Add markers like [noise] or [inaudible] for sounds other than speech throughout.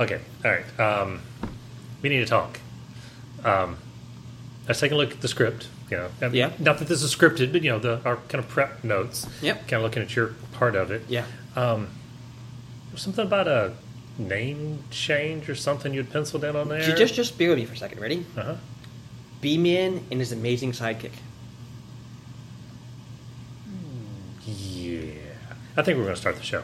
Okay, all right. Um, we need to talk. Um, let's take a look at the script. You know, I mean, Yeah. Not that this is scripted, but you know, the our kind of prep notes. Yep. Kind of looking at your part of it. Yeah. Something about a name change or something you'd penciled in on there. Ju- Just, just bear with me for a second. Ready? Uh-huh. B-Man and his amazing sidekick. Yeah. I think we're going to start the show.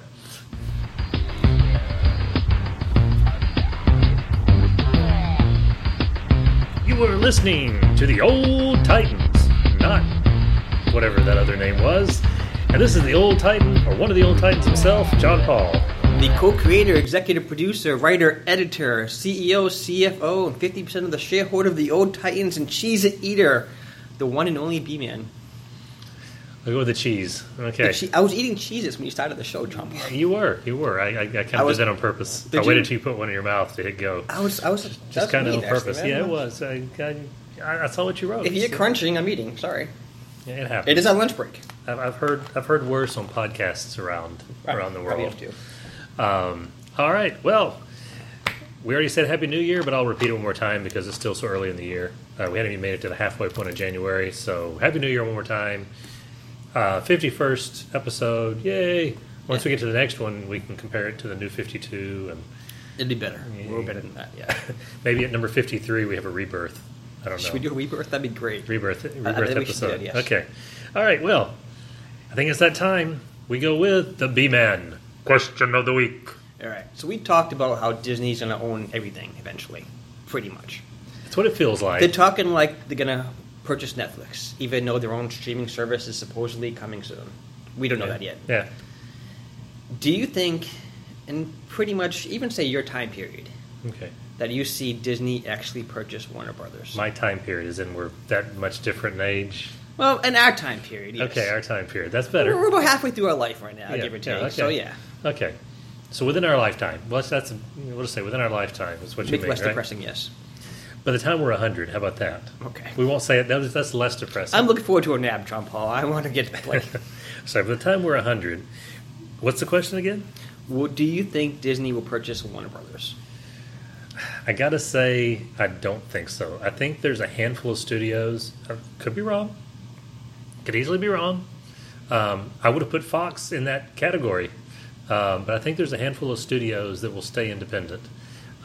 You were listening to the Old Titans, not whatever that other name was. And this is the Old Titan, or one of the Old Titans himself, John Paul. The co-creator, executive producer, writer, editor, CEO, CFO, and 50% of the shareholder of the Old Titans and Cheese Eater, the one and only B-Man. I'll go with the cheese. Okay. Che- I was eating cheeses when you started the show, John. You were, you were. I, I, I kind of did that on purpose. I waited till you put one in your mouth to hit go. I was, I was Just kind of on purpose. Actually, yeah, it was. I, I, I saw what you wrote. If you're So- crunching, I'm eating. Sorry. Yeah, it happens. It is on lunch break. I've, I've heard I've heard worse on podcasts around around the Probably world. have to. Um, all right, well, we already said Happy New Year, but I'll repeat it one more time because it's still so early in the year. Uh, we hadn't even made it to the halfway point of January, so Happy New Year one more time. Uh, fifty first episode, yay! Once we get to the next one, we can compare it to the new fifty two, and It'd be better. Yeah. We're better than that. Yeah. [laughs] maybe at number fifty three we have a rebirth. I don't know. Should we do a rebirth? That'd be great. rebirth rebirth think we do episode. that, yes. Okay. All right. Well, I think it's that time. We go with the B Man question of the week. All right. So we talked about how Disney's going to own everything eventually, pretty much. That's what it feels like. They're talking like they're going to purchase Netflix, even though their own streaming service is supposedly coming soon. We don't know yeah. that yet. Yeah. Do you think, and pretty much even say your time period, Okay. that you see Disney actually purchase Warner Brothers? My time period is in we're that much different in age. well, in our time period, yes. Okay, our time period. That's better. We're better. about halfway through our life right now, Yeah, give or take. yeah, okay. So yeah, Okay. So within our lifetime, well, that's, that's we'll just say within our lifetime is what you make mean, less right? depressing. Yes. By the time we're hundred, how about that? Okay. We won't say it. That was, that's less depressing. I'm looking forward to a nap, John Paul. I want to get to like. [laughs] [laughs] Sorry. By the time we're hundred, what's the question again? well, do you think Disney will purchase Warner Brothers? I gotta say, I don't think so. I think there's a handful of studios. I could be wrong. Could easily be wrong. Um, I would have put Fox in that category, um, but I think there's a handful of studios that will stay independent.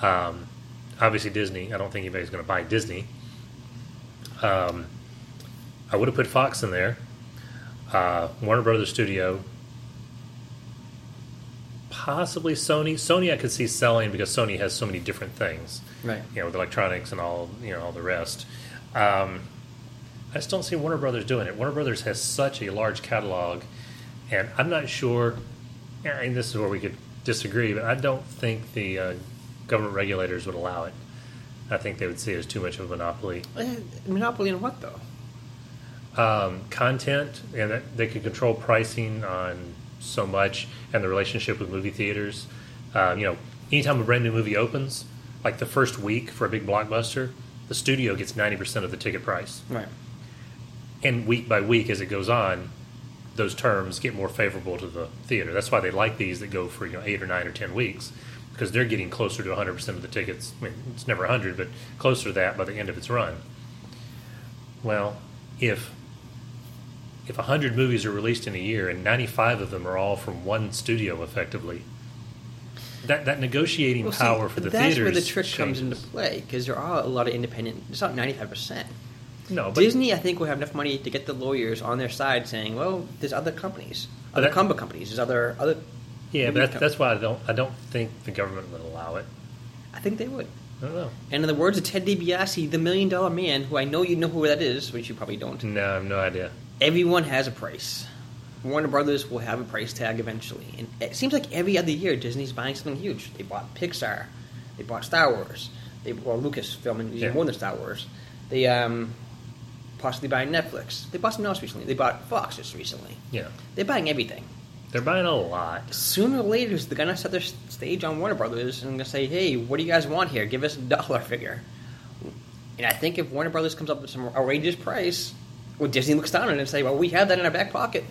Um, obviously, Disney. I don't think anybody's going to buy Disney. Um, I would have put Fox in there. Uh, Warner Brothers Studio. Possibly Sony. Sony, I could see selling because Sony has so many different things Right. you know, with electronics and all, you know, all the rest. Um, I just don't see Warner Brothers doing it. Warner Brothers has such a large catalog, and I'm not sure. And this is where we could disagree, but I don't think the uh, government regulators would allow it. I think they would see it as too much of a monopoly. Eh, Monopoly on what though? Um, content, and that they could control pricing on so much, and the relationship with movie theaters. Um, you know, anytime a brand new movie opens, like the first week for a big blockbuster, the studio gets 90% of the ticket price. Right. And week by week, as it goes on, those terms get more favorable to the theater. That's why they like these that go for you know eight or nine or ten weeks because they're getting closer to 100% of the tickets. I mean, it's never 100, but closer to that by the end of its run. Well, if if 100 movies are released in a year and 95 of them are all from one studio, effectively, that that negotiating Well, see, power for the that's theaters That's where the trick comes into play because there are a lot of independent. It's not ninety five percent. No, but Disney, I think, will have enough money to get the lawyers on their side, saying, "Well, there's other companies, other that- combo companies, there's other other." Yeah, but that's, that's why I don't I don't think the government would allow it. I think they would. I don't know. And in the words of Ted DiBiase, the Million Dollar Man, who I know you know who that is, which you probably don't. No, I have no idea. Everyone has a price. Warner Brothers will have a price tag eventually, and it seems like every other year Disney's buying something huge. They bought Pixar, they bought Star Wars, they well Lucasfilm and Yeah. more than Star Wars. They um, possibly buying Netflix. They bought something else recently. They bought Fox just recently. Yeah, They're buying everything. They're buying a lot. Sooner or later, they're gonna set their stage on Warner Brothers and gonna say, "Hey, what do you guys want here? Give us a dollar [laughs] figure." And I think if Warner Brothers comes up with some outrageous price, well, Disney looks down on it and say, "Well, we have that in our back pocket.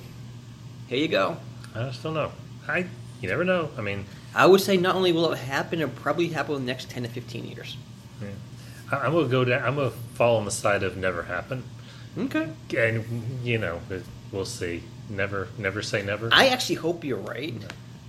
Here you go." I just don't know. I you never know. I mean, I would say not only will it happen, it'll probably happen in the next ten to fifteen years. Yeah. I- I'm gonna go down. I'm gonna fall on the side of never happen, Okay. and you know we'll see. Never, never say never. I actually hope you're right.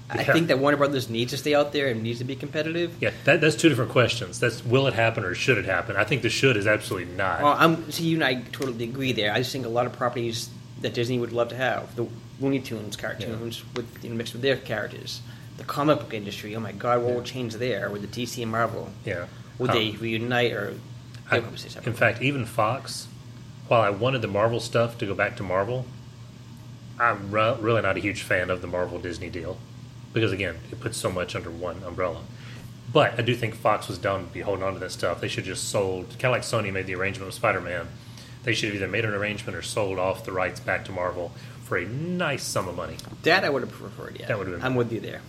I Yeah. think that Warner Brothers needs to stay out there and needs to be competitive. yeah, that, that's two different questions. That's will it happen or should it happen? I think the should is absolutely not. Well, I'm see you and I totally agree there. I just think a lot of properties that Disney would love to have the Looney Tunes cartoons with you know, mixed with their characters, the comic book industry. Oh my God, what will change there with the DC and Marvel? yeah. Would Um, they reunite or? I- they'll probably say in fact, even Fox, while I wanted the Marvel stuff to go back to Marvel, I'm re- really not a huge fan of the Marvel Disney deal because again, it puts so much under one umbrella. But I do think Fox was dumb to be holding on to that stuff. They should just sold, kind of like Sony made the arrangement with Spider Man. They should have either made an arrangement or sold off the rights back to Marvel for a nice sum of money. that I would have preferred. Yeah, That would have been- I'm with you there.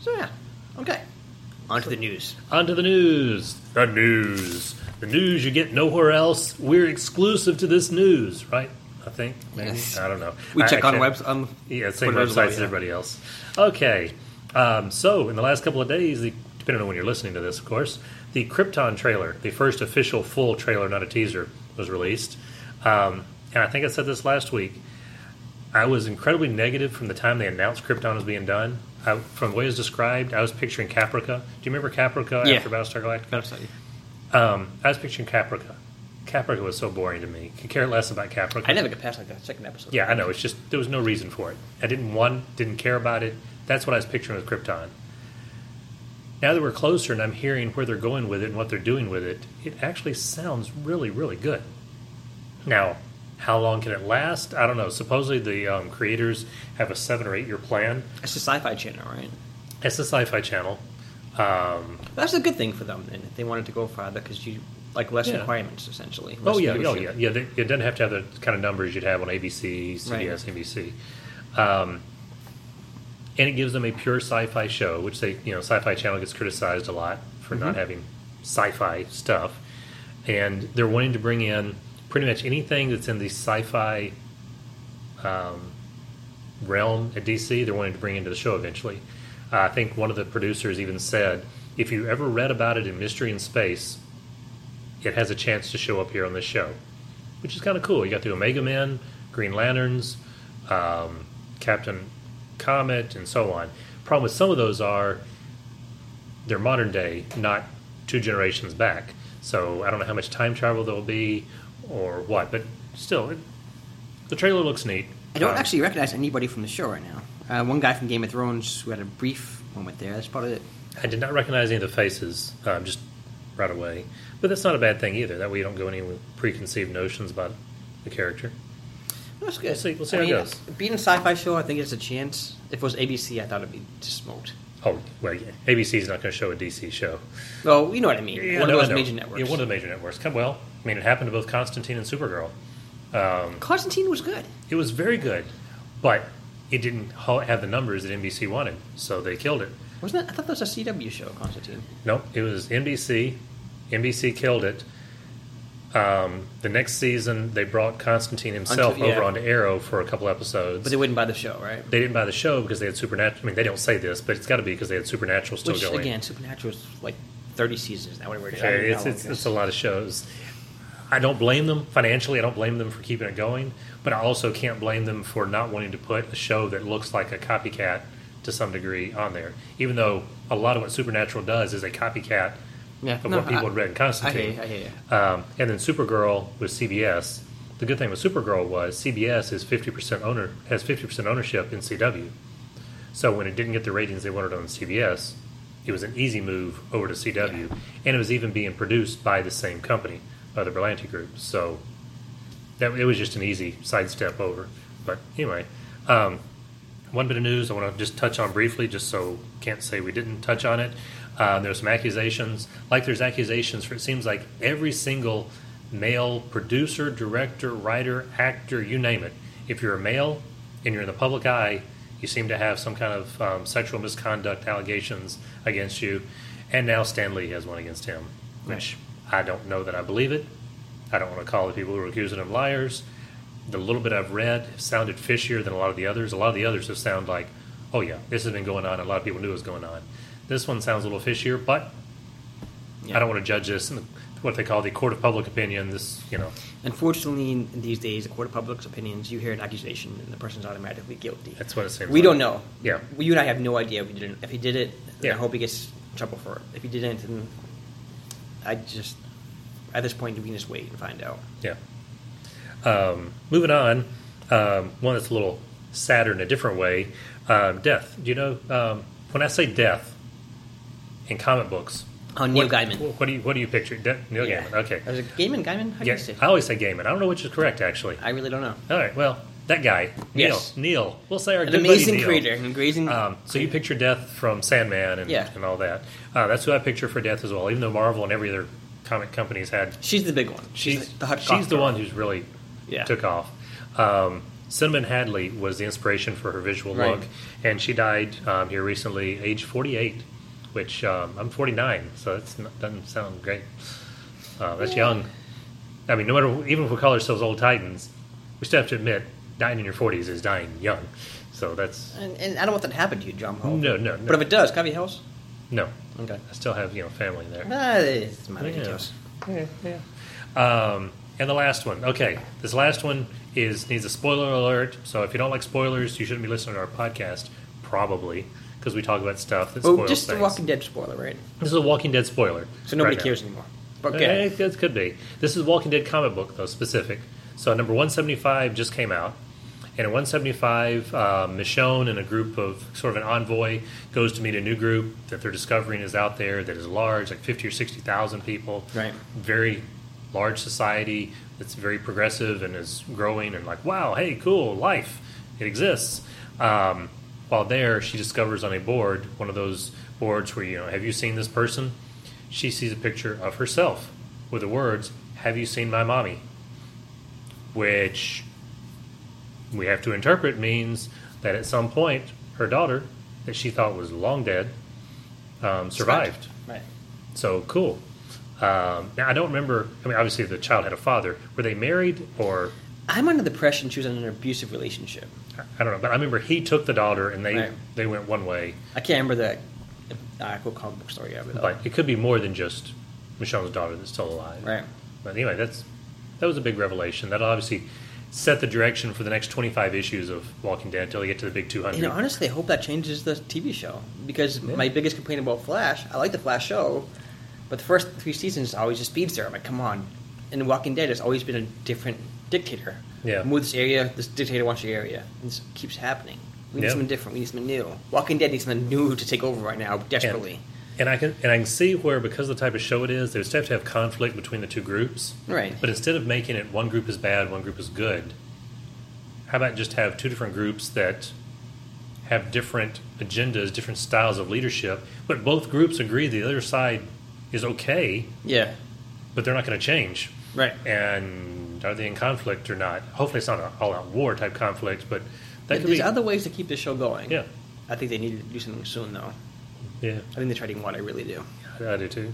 So yeah, okay. On to the news. On to the news. The news. The news you get nowhere else. We're exclusive to this news, right? I think maybe Yes. I don't know. We I check on actually- webs on Yeah, same websites well, as everybody else. Okay, um, so in the last couple of days, the, depending on when you're listening to this, of course, the Krypton trailer, the first official full trailer, not a teaser, was released. Um, and I think I said this last week. I was incredibly negative from the time they announced Krypton was being done. I, from the way it was described, I was picturing Caprica. Do you remember Caprica Yeah. after Battlestar Galactica? Gotta say. Um, I was picturing Caprica. Caprica was so boring to me. Could care less about Caprica. I never get past like a second episode. Yeah, I know. It's just there was no reason for it. I didn't want, didn't care about it. That's what I was picturing with Krypton. Now that we're closer and I'm hearing where they're going with it and what they're doing with it, it actually sounds really, really good. Now, how long can it last? I don't know. Supposedly the um, creators have a seven or eight year plan. It's a sci-fi channel, right? It's the Sci-Fi Channel. Um, That's a good thing for them then. If they wanted to go farther, because you like less Yeah. requirements essentially. Oh Less yeah, oh yeah, yeah. They, it doesn't have to have the kind of numbers you'd have on ABC, CBS, Right. NBC, um, and it gives them a pure sci-fi show, which they, you know, Sci-Fi Channel gets criticized a lot for not Mhm. having sci-fi stuff, and they're wanting to bring in pretty much anything that's in the sci-fi um, realm at DC. They're wanting to bring into the show eventually. Uh, I think one of the producers even said, if you ever read about it in Mystery in Space, it has a chance to show up here on this show, which is kind of cool. You got the Omega Men, Green Lanterns, um, Captain Comet, and so on. Problem with some of those are they're modern day, not two generations back. So I don't know how much time travel there'll be or what, but still, it, the trailer looks neat. I don't Um, actually recognize anybody from the show right now. Uh, one guy from Game of Thrones who had a brief moment there. That's about it. I did not recognize any of the faces um, just right away, but that's not a bad thing either. That way you don't go any with preconceived notions about the character. That's good. We'll see- we'll see I how it goes. Being a sci-fi show, I think it's a chance. If it was ABC, I thought it'd be just smoked. Oh, well, yeah. ABC's not going to show a DC show. Well, you know what I mean. Yeah, one know, of those know. major networks. Yeah, one of the major networks. Come- Well, I mean, it happened to both Constantine and Supergirl. Um, Constantine was good. it was very good, but it didn't have the numbers that NBC wanted, so they killed it. Wasn't it? I thought that was a CW show, Constantine. Nope, it was NBC. NBC killed it. Um, the next season, they brought Constantine himself Until- yeah. over onto Arrow for a couple episodes. But they wouldn't buy the show, right? they didn't buy the show because they had Supernatural. I mean, they don't say this, but it's got to be because they had Supernatural still Which going. again, Supernatural is like thirty seasons now. Whatever. Yeah, it's, it's, it's a lot of shows. I don't blame them financially. I don't blame them for keeping it going, but I also can't blame them for not wanting to put a show that looks like a copycat to some degree on there. Even though a lot of what Supernatural does is a copycat Yeah, of no, what people I- had read in I Constantine. hear you. I hear you. Um, and then Supergirl with CBS. The good thing with Supergirl was CBS is fifty percent owner has fifty percent ownership in CW. So when it didn't get the ratings they wanted on CBS, it was an easy move over to CW, and it was even being produced by the same company, by the Berlanti Group. So that it was just an easy sidestep over. But anyway, um, one bit of news I want to just touch on briefly, just so can't say we didn't touch on it. Uh, there's some accusations, like there's accusations for it seems like every single male producer, director, writer, actor, you name it. If you're a male and you're in the public eye, you seem to have some kind of um, sexual misconduct allegations against you. And now Stan Lee has one against him, which I don't know that I believe it. I don't want to call the people who are accusing him liars. The little bit I've read sounded fishier than a lot of the others. A lot of the others have sounded like, oh yeah, this has been going on. A lot of people knew it was going on. This one sounds a little fishier, but Yeah. I don't want to judge this in what they call the court of public opinion. This, you know, Unfortunately, in these days, the court of public's opinions, you hear an accusation and the person's automatically guilty. that's what it seems. We like. don't know. Yeah. You and I have no idea if he did it. If he did it, Yeah. I hope he gets in trouble for it. If he didn't, then I just at this point we can just wait and find out. Yeah. Um, moving on, um, one that's a little sadder in a different way. Um, death. Do you know um, when I say death in comic books? Oh, Neil what, Gaiman. What do you what do you picture? De- Neil Yeah. Gaiman. Okay. Is it Gaiman? Gaiman? How do you say? I always say Gaiman. I don't know which is correct actually. I really don't know. All right. Well, that guy, Yes. Neil. Neil. We'll say our An good amazing buddy Neil. creator, an amazing. Um, so you picture Death from Sandman and, Yeah. and all that. Uh, that's who I picture for Death as well. Even though Marvel and every other comic company's had she's the big one. she's the hot she's the one who's really Yeah. took off. Um, Cinamon Hadley was the inspiration for her visual Right. look, and she died um, here recently, age 48. Which um, I'm 49, so that doesn't sound great. Uh, that's young. I mean, no matter even if we call ourselves old titans, we still have to admit dying in your 40s is dying young. So that's And, and I don't want that to happen to you, John Paul. no, no, no. But if it does, can I be house? no. Okay. I still have you know family there. Ah, it's my Yeah. details. Yeah, yeah. Um, and the last one. Okay, this last one is needs a spoiler alert. So if you don't like spoilers, you shouldn't be listening to our podcast. Probably because we talk about stuff that Oh, spoils just the things. Walking Dead spoiler, right? This is a Walking Dead spoiler. So nobody right now. cares anymore. Eh, Okay. It could be. This is Walking Dead comic book though specific. So number one seventy five just came out, and seventy five, uh, Michonne and a group of sort of an envoy goes to meet a new group that they're discovering is out there that is large, like fifty or sixty thousand people. Right. Very large society that's very progressive and is growing and like wow, hey, cool, life, it exists. Um, while there, she discovers on a board, one of those boards where you know, have you seen this person? She sees a picture of herself with the words, "Have you seen my mommy?" Which we have to interpret means that at some point her daughter, that she thought was long dead, um, survived. Right. So cool. Um, now I don't remember. I mean, obviously the child had a father. Were they married or I'm under the impression she was in an abusive relationship. I don't know? But I remember he took the daughter and they Right. they went one way. I can't remember the actual comic book story of it. Though. But it could be more than just Michelle's daughter that's still alive. Right. But anyway, that's that was a big revelation. That'll obviously set the direction for the next 25 issues of Walking Dead until they get to the big 200. You know, honestly, I hope that changes the TV show because Yeah. my biggest complaint about Flash, I like the Flash show, but the first three seasons always just speedster. I'm like, come on. In Walking Dead, there's always been a different dictator. Yeah. Move this area, this dictator wants your area. And this keeps happening. We need Yeah. something different. We need something new. Walking Dead needs something new to take over right now, desperately. and I can and I can see where because of the type of show it is, still have to have conflict between the two groups. Right. But instead of making it one group is bad, one group is good, how about just have two different groups that have different agendas, different styles of leadership, but both groups agree the other side is okay, Yeah. but they're not going to change. Right. And are they in conflict or not? Hopefully, it's not an all-out war type conflict, but that could There's be. other ways to keep the show going. Yeah, I think they need to do something soon, though. yeah, I think they're treading water. I really do. I do too.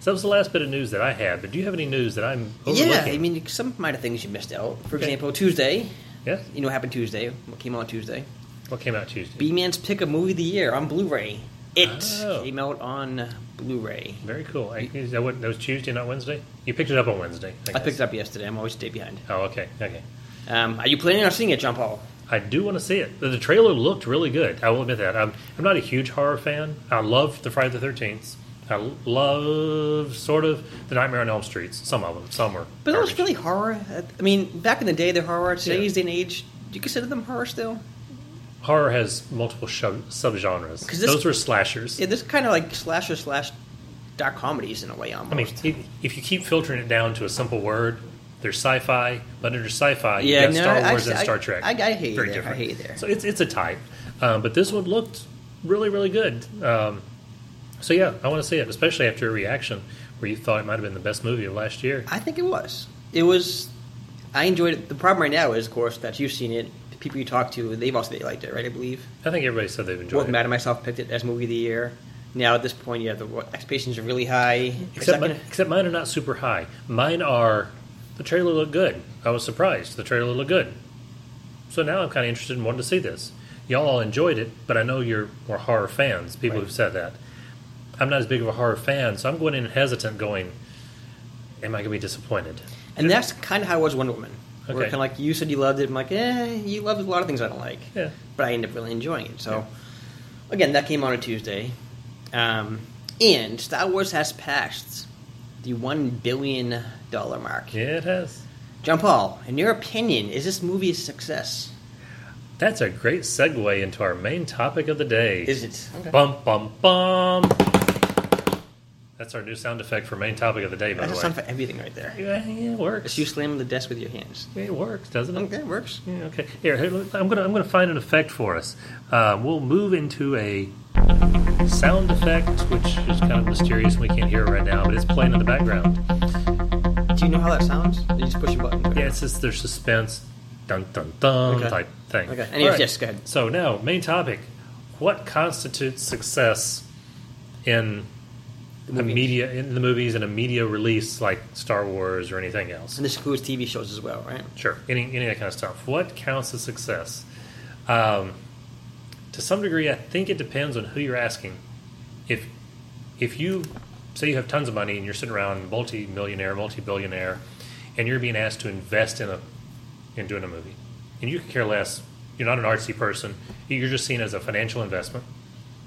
So that was the last bit of news that I had. But do you have any news that I'm overlooking? Yeah, I mean, some minor things you missed out. For Okay. example, Tuesday. yeah. You know what happened Tuesday? What came out Tuesday? What came out Tuesday? B Man's Pick of Movie of the Year on Blu-ray. It Oh. came out on Blu-ray. Very cool. I, is that, what, that was Tuesday, not Wednesday. You picked it up on Wednesday. I picked it up yesterday. I'm always a day behind. Oh, okay, okay. Um, are you planning on seeing it, John Paul? I do want to see it. The, trailer looked really good. I will admit that. I'm, I'm not a huge horror fan. I love the Friday the Thirteenth. I love sort of the Nightmare on Elm Streets. Some of them. Some were. But it was really horror. I mean, back in the day, they're horror. Today's Yeah. day and age, do you consider them horror still? Horror has multiple sub subgenres. 'Cause this- Those were slashers. Yeah, this kind of like slasher slash dark comedies in a way almost. I mean, if, if you keep filtering it down to a simple word, there's sci-fi, but under sci-fi, Yeah, you got no, Star I- Wars I- and Star Trek. I- I hate Very there. I different. hate there. So it's it's a type, um, but this one looked really really good. Um, so yeah, I want to see it, especially after a reaction where you thought it might have been the best movie of last year. I think it was. It was. I enjoyed it. The problem right now is, of course, that you've seen it. People you talk to, they've also they liked it, right? I believe. I think everybody said they've enjoyed Both it. Matt and myself picked it as movie of the year. Now at this point, yeah, the expectations are really high. Except, not gonna- except mine are not super high. Mine are. The trailer looked good. I was surprised. The trailer looked good. So now I'm kind of interested in wanting to see this. y'all all enjoyed it, but I know you're more horror fans. People Right. who've said that. I'm not as big of a horror fan, so I'm going in hesitant, going, "Am I going to be disappointed?" And that's kind of how I was Wonder Woman. Where Okay. kind of like you said you loved it. I'm like, eh, you loved a lot of things I don't like. Yeah. But I ended up really enjoying it. So, again, that came on a Tuesday. Um, and Star Wars has passed the $1 billion mark. Yeah, it has. John Paul, in your opinion, is this movie a success? That's a great segue into our main topic of the day. Is it? Okay. Bum bum bum. That's our new sound effect for main topic of the day. By That's the sound way, for everything right there. yeah, yeah, it works. It's you slamming the desk with your hands. It works, doesn't it? Okay, it works. Yeah, okay. Here, here, look, I'm gonna I'm gonna find an effect for us. Um, we'll move into a sound effect, which is kind of mysterious. and We can't hear it right now, but it's playing in the background. Do you know how that sounds? You just push a button. Yeah, it's just there's suspense, dun dun dun Okay. type thing. Okay. Anyways, All yes, go ahead. So now, main topic: What constitutes success in a movies. media in the movies and a media release like Star Wars or anything else? And this includes TV shows as well, right? Sure, any any of that kind of stuff. What counts as success? Um, to some degree, I think it depends on who you're asking. If if you say you have tons of money and you're sitting around multi-millionaire, multi-billionaire, and you're being asked to invest in a in doing a movie, and you could care less. You're not an artsy person. You're just seen as a financial investment.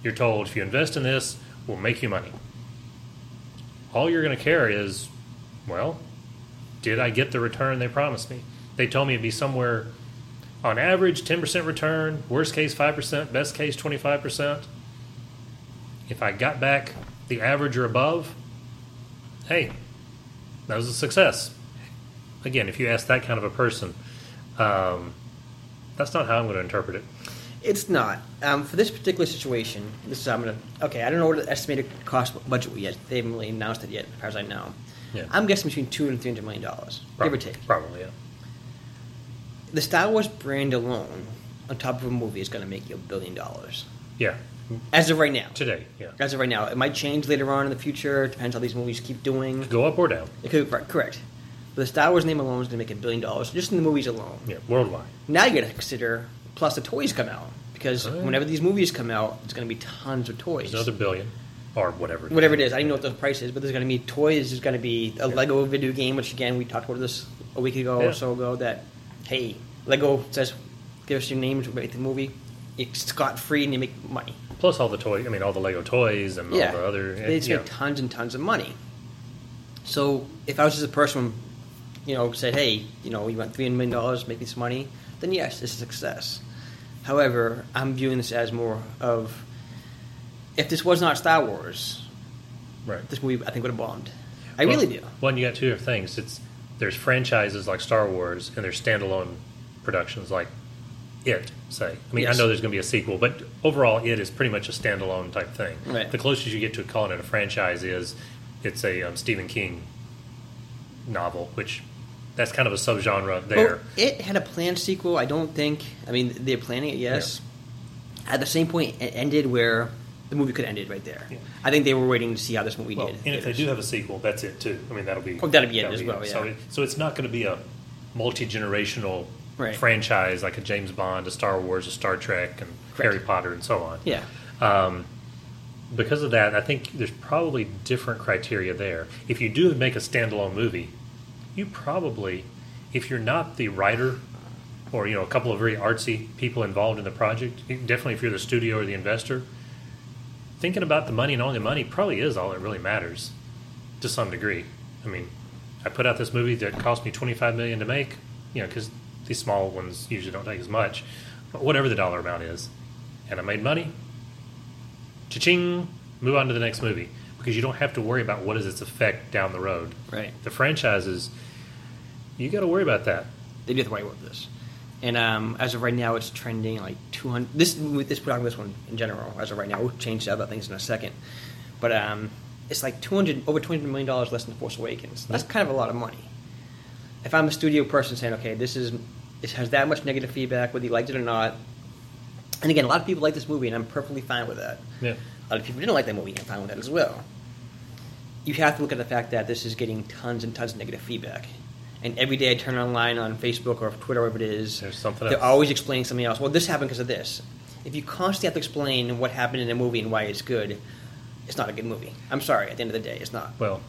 You're told if you invest in this, we'll make you money. All you're going to care is, well, did I get the return they promised me? They told me it'd be somewhere on average 10% return, worst case 5%, best case 25%. If I got back the average or above, hey, that was a success. Again, if you ask that kind of a person, um, that's not how I'm going to interpret it. It's not. Um, for this particular situation, this is I'm gonna. Okay, I don't know what the estimated cost budget yet. They haven't really announced it yet, as far as I know. Yeah. I'm guessing between two and three hundred million dollars, give or take. Probably, yeah. The Star Wars brand alone, on top of a movie, is going to make you a billion dollars. Yeah, As of right now. today, yeah. As of right now, it might change later on in the future. It depends how these movies keep doing. Go up or down. It could, right, correct. But the Star Wars name alone is going to make a billion dollars just in the movies alone. Yeah, worldwide. Now you got to consider plus the toys come out because yeah. whenever these movies come out, it's going to be tons of toys. There's another billion, or whatever. Whatever it is, I don't know what the price is, but there's going to be toys. There's going to be a Lego video game, which again we talked about this a week ago Yeah. or so ago. That hey, Lego says give us your names, we'll make the movie. It's scot free and you make money. Plus all the toy. I mean, all the Lego toys and yeah, all the other. they just yeah. make tons and tons of money. So if I was just a person, you know, said, hey, you know, you want three hundred million dollars, make me some money, then yes, it's a success. However, I'm viewing this as more of if this was not Star Wars, right. this movie I think would have bombed. I Well- really do. Well, you got two different things. It's there's franchises like Star Wars, and there's standalone productions like It. Say, I mean, Yes. I know there's going to be a sequel, but overall, It is pretty much a standalone type thing. Right. The closest you get to calling it a franchise is it's a um, Stephen King novel, which that's kind of a subgenre there. Well, it had a planned sequel. I don't think. I mean, they're planning it. Yes. At the same point, it ended where the movie could have ended right there. Yeah. I think they were waiting to see how this movie Well, did. and if they do have a sequel, that's it too. I mean, that'll be Oh, that'll be it as well, So, yeah. it, so it's not going to be a multi generational Right. franchise like a James Bond, a Star Wars, a Star Trek, and Correct. Harry Potter, and so on. yeah. Um, because of that, I think there's probably different criteria there. If you do make a standalone movie, you probably, if you're not the writer or you know a couple of very artsy people involved in the project, definitely if you're the studio or the investor, thinking about the money and only the money probably is all that really matters to some degree. I mean, I put out this movie that cost me 25 million to make, you know, because these small ones usually don't take as much, but whatever the dollar amount is, and I made money. Cha-ching! Move on to the next movie because you don't have to worry about what is its effect down the road. Right. The franchises, you got to worry about that. They did the right with this. And um, as of right now, it's trending like 200. This this talking this one in general. As of right now, we'll change other things in a second. But um, it's like 200 over 200 million dollars less than Force Awakens. That's kind of a lot of money. If I'm a studio person saying, okay, this is it has that much negative feedback, whether you liked it or not. And again, a lot of people like this movie, and I'm perfectly fine with that. Yeah. A lot of people didn't like that movie, and I'm fine with that as well. You have to look at the fact that this is getting tons and tons of negative feedback. And every day I turn online on Facebook or Twitter, whatever it is, There's something they're else. always explaining something else. Well, this happened because of this. If you constantly have to explain what happened in a movie and why it's good, it's not a good movie. I'm sorry. At the end of the day, it's not. Well,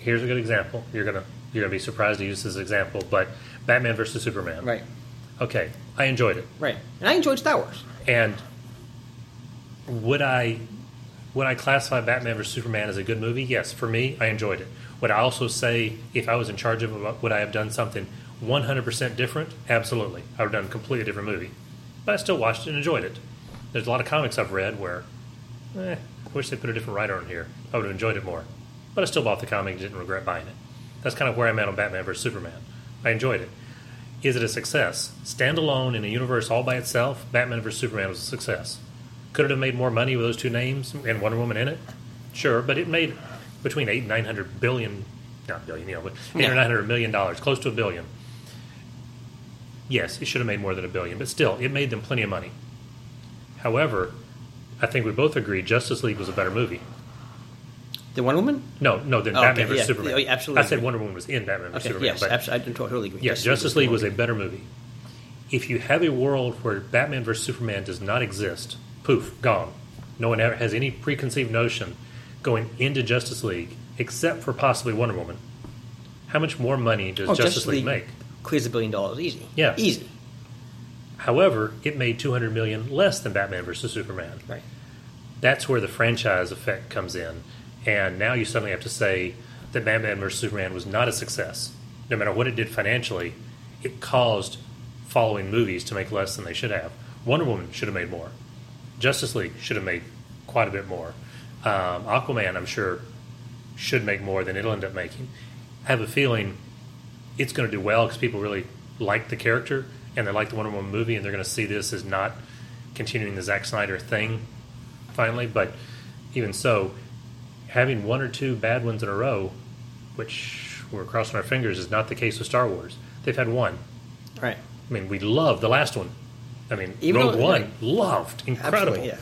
here's a good example. You're gonna you're gonna be surprised to use this example, but Batman versus Superman. Right. Okay, I enjoyed it, Right. And I enjoyed Star Wars. and would I would I classify Batman versus Superman as a good movie? Yes, for me, I enjoyed it. Would I also say if I was in charge of it, would I have done something 100% different? Absolutely, I would have done a completely different movie. But I still watched it and enjoyed it. There's a lot of comics I've read where, eh, I wish they put a different writer on here. I would have enjoyed it more. But I still bought the comic and didn't regret buying it. That's kind of where I'm at on Batman vs. Superman. I enjoyed it. Is it a success? Standalone in a universe all by itself, Batman vs. Superman was a success. Could it have made more money with those two names and Wonder Woman in it? Sure, but it made between eight and nine hundred billion, not billion, you know, but eight Yeah. or nine hundred million dollars, close to a billion. Yes, it should have made more than a billion, but still, it made them plenty of money. However, I think we both agree Justice League was a better movie. The Wonder Woman? No, no, than Oh, Batman okay, vs yeah. Superman. Oh, yeah, absolutely I said. Wonder Woman was in Batman vs Okay, Superman. yes, but abs- I totally agree. yeah, Justice Justice League League was a better movie. If you have a world where Batman vs Superman does not exist, poof, gone. No one ever has any preconceived notion going into Justice League except for possibly Wonder Woman. How much more money does Oh, Justice, League, make? Clears a billion dollars easy. Yeah. Easy. However, it made 200 million less than Batman versus Superman. Right. That's where the franchise effect comes in. And now you suddenly have to say that Batman versus Superman was not a success. No matter what it did financially, it caused following movies to make less than they should have. Wonder Woman should have made more. Justice League should have made quite a bit more. Um, Aquaman, I'm sure, should make more than it'll end up making. I have a feeling it's going to do well because people really like the character and they like the Wonder Woman movie, and they're going to see this as not continuing the Zack Snyder thing finally. But even so, having one or two bad ones in a row, which we're crossing our fingers, is not the case with Star Wars. They've had one. Right. I mean, we love the last one. I mean, Even Rogue though- One, right. loved, incredible. Yeah.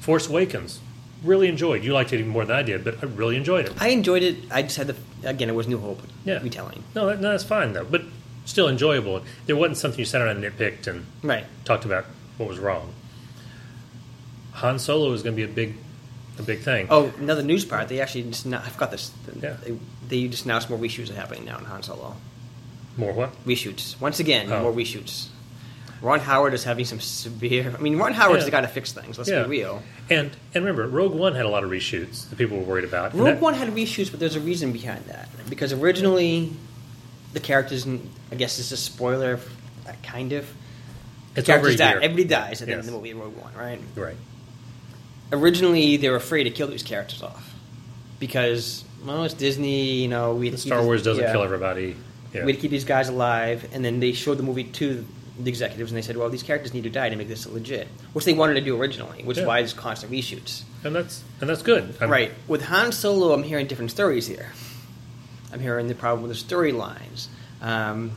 Force Awakens, really enjoyed. You liked it even more than I did, but I really enjoyed it. I enjoyed it. I just had the again. It was New Hope Yeah. retelling. No, that, no, that's fine though, but still enjoyable. There wasn't something you sat around and nitpicked and Right. talked about what was wrong. Han Solo is going to be a big, a big thing. Oh, another news part. They actually just not, I forgot this. Yeah. They, they just announced more reshoots are happening now in Han Solo. More what? Reshoots. Once again, Oh. more reshoots. Ron Howard is having some severe. I mean, Ron Howard's Yeah. the guy to fix things. Let's Yeah. be real. And and remember, Rogue One had a lot of reshoots that people were worried about. Rogue that- One had reshoots, but there's a reason behind that. Because originally, the characters, I guess it's a spoiler, kind of. The It's characters die. year. Everybody dies at the end of the movie Rogue One, right? Right. Originally, they were afraid to kill these characters off because, well, it's Disney. You know, we Star Wars doesn't kill everybody. Yeah. We had to keep these guys alive, and then they showed the movie to the executives, and they said, "Well, these characters need to die to make this legit," which they wanted to do originally, which is why there's constant reshoots. and that's and that's good. I'm- Right. With Han Solo, I'm hearing different stories here. I'm hearing the problem with the storylines. Um,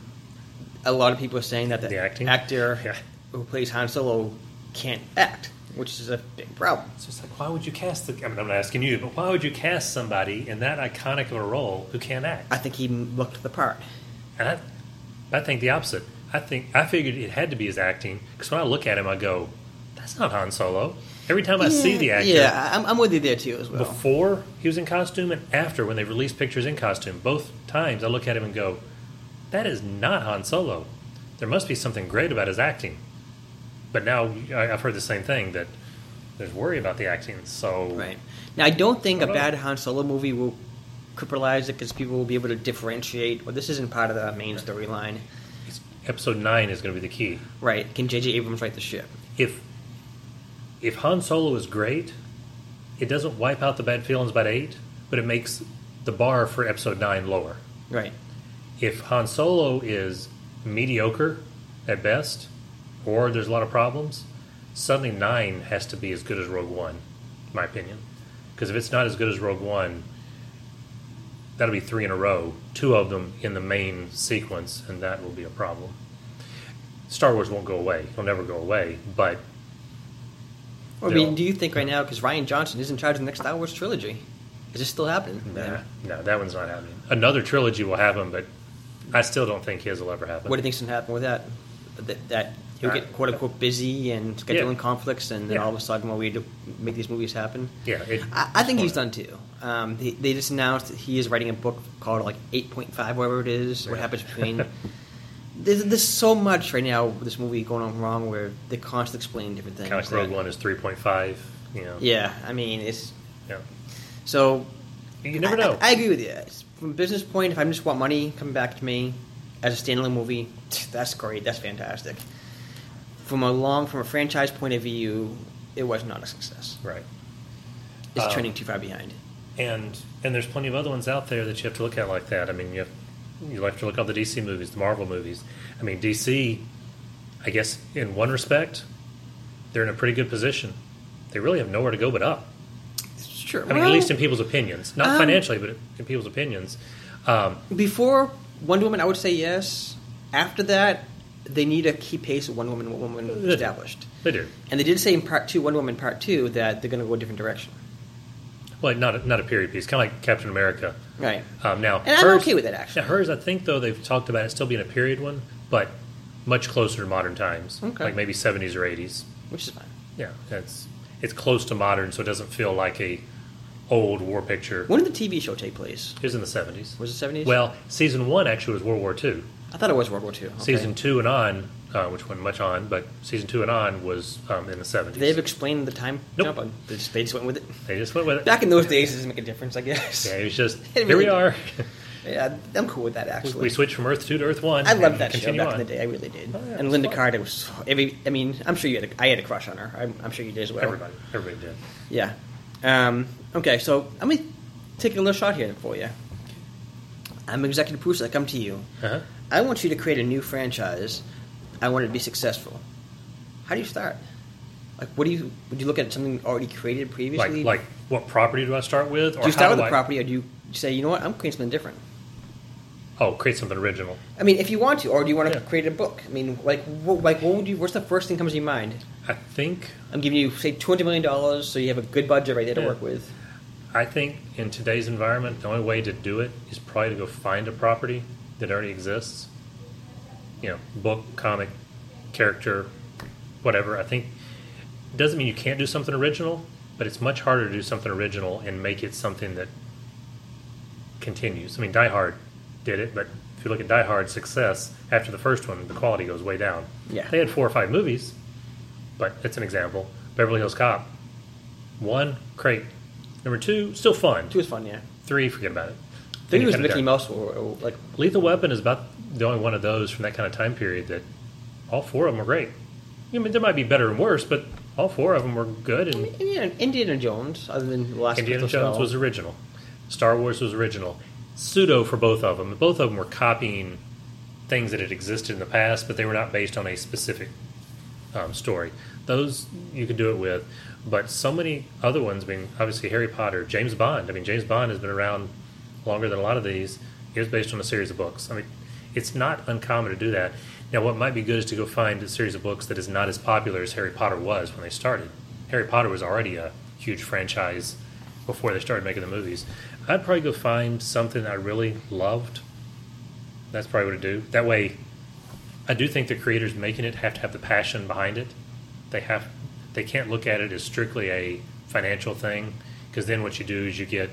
a lot of people are saying that the, The actor [laughs] Yeah. who plays Han Solo can't act, which is a big problem. It's just like, why would you cast the? I mean, I'm not asking you, but why would you cast somebody in that iconic of a role who can't act? I think he looked the part. And I, I think the opposite. I think I figured it had to be his acting because when I look at him, I go, "That's not Han Solo." Every time I see the actor, Yeah, I'm, I'm with you there too as well. before he was in costume and after when they released pictures in costume, both times I look at him and go, "That is not Han Solo." There must be something great about his acting. But now I- I've heard the same thing that there's worry about the acting. So Right. Now, I don't think a Hold on. bad Han Solo movie will cripplize it because people will be able to differentiate. Well, this isn't part of the main storyline. Episode nine is going to be the key. Right. Can J.J. Abrams write the ship? if if Han Solo is great, it doesn't wipe out the bad feelings about eight, but it makes the bar for episode nine lower. Right. If Han Solo is mediocre at best, or there's a lot of problems, suddenly nine has to be as good as Rogue One, in my opinion. Because if it's not as good as Rogue One, that'll be three in a row, two of them in the main sequence, and that will be a problem. Star Wars won't go away; it'll never go away. But I mean, do you think right now, because Rian Johnson is in charge of the next Star Wars trilogy, is this still happening? Nah, no, that one's not happening. Another trilogy will happen, but I still don't think his will ever happen. What do you think's going to happen with that? That, that he'll get uh, quote unquote busy and scheduling Yeah. conflicts, and then Yeah. all of a sudden, well, we to make these movies happen. Yeah, it- I, I think he's done too. Um, they, they just announced that he is writing a book called like 8.5, whatever it is. What happens between. [laughs] there's, there's so much right now with this movie going on wrong where they're constantly explaining different things. kind of Rogue One is three point five. You know, Yeah, I mean, it's. yeah. So. You never I- know. I, I agree with you. From a business point, if I just want money coming back to me as a standalone movie, [tsk] that's great. That's fantastic. From a long, from a franchise point of view, it was not a success. right. It's Um, trending too far behind. And and there's plenty of other ones out there that you have to look at like that. I mean, you have you have to look at the DC movies, the Marvel movies. I mean, DC, I guess in one respect, they're in a pretty good position. They really have nowhere to go but up. Sure. I mean, at least in people's opinions, not um, financially, but in people's opinions. Um, before Wonder Woman, I would say yes. After that, they need to keep pace with Wonder Woman. Wonder Woman established, they do. and they did say in Part Two, Wonder Woman Part Two, that they're going to go a different direction. Well, not a, not a period piece, kind of like Captain America. Right. Um, now, And I'm hers- okay with that, actually. Now, hers, I think though they've talked about it still being a period one, but much closer to modern times, Okay. like maybe 70s or 80s. Which is fine. Yeah, it's it's close to modern, so it doesn't feel like a old war picture. When did the TV show take place? It was in the 70s. Was it seventies? Well, season one actually was World War II. I thought it was World War II. Okay. Season two and on, uh, which wasn't much on, but season two and on was um, in the 70s. They have explained the time Nope. jump? on- They just, they just went with it. They just went with it. Back in those days, it doesn't make a difference, I guess. Yeah, it was just [laughs] It here we are. [laughs] Yeah, I'm cool with that actually. we switched from Earth two to Earth one. I loved that show back on. in the day. I really did. Oh, yeah, and Lynda fun. Carter was. So, every, I mean, I'm sure you had. A, I had a crush on her. I'm, I'm sure you did as well. Everybody, everybody did. Yeah. Um, okay, so let me take a little shot here for you. I'm executive producer. I come to you. Uh-huh. I want you to create a new franchise. I wanted to be successful. How do you start? Like, what do you? Would you look at something already created previously? like what property do I start with? Or do you how start with the I- property, or do you say, you know what, I'm creating something different? Oh, create something original. I mean, if you want to, or do you want to Yeah. create a book? I mean, like, what, like, what would you? What's the first thing that comes to your mind? I think I'm giving you say two hundred million dollars, so you have a good budget right there to work with. I think in today's environment, the only way to do it is probably to go find a property that already exists. You know, book, comic, character, whatever. I think it doesn't mean you can't do something original, but it's much harder to do something original and make it something that continues. I mean, Die Hard did it, but if you look at Die Hard's success after the first one, the quality goes way down. Yeah. They had four or five movies, but it's an example. Beverly Hills Cop, one, great. Number two, still fun. Two is fun, yeah. Three, forget about it. Three Then you was kinda Mickey die. Mouse, or, or, like Lethal Weapon is about the only one of those from that kind of time period that all four of them were great. I mean, there might be better and worse, but all four of them were good. And Indiana, Indiana Jones, other than the last. Indiana Jones Skull. was original. Star Wars was original. Pseudo for both of them. Both of them were copying things that had existed in the past, but they were not based on a specific um, story. Those you could do it with, but so many other ones. I mean, obviously Harry Potter, James Bond. I mean, James Bond has been around longer than a lot of these. Was based on a series of books. I mean, it's not uncommon to do that. Now, what might be good is to go find a series of books that is not as popular as Harry Potter was when they started. Harry Potter was already a huge franchise before they started making the movies. I'd probably go find something I really loved. That's probably what I'd do. That way, I do think the creators making it have to have the passion behind it. They have, they can't look at it as strictly a financial thing, because then what you do is you get,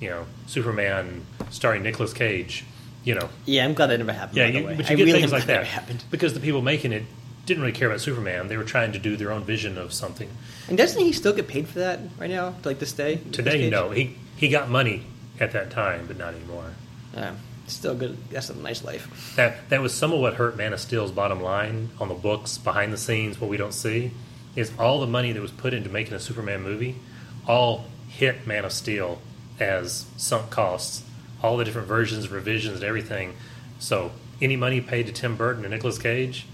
you know, Superman starring Nicolas Cage. You know, Yeah, I'm glad that never happened. yeah, by the you, way. but you I get really things like that happened. because the people making it didn't really care about Superman. They were trying to do their own vision of something. And doesn't he still get paid for that right now, like this day? Today, no, he he got money at that time, but not anymore. Yeah, still good. That's a nice life. That that was some of what hurt Man of Steel's bottom line on the books, behind the scenes, what we don't see, is all the money that was put into making a Superman movie, all hit Man of Steel as sunk costs. All the different versions, revisions, and everything. So any money paid to Tim Burton and Nicolas Cage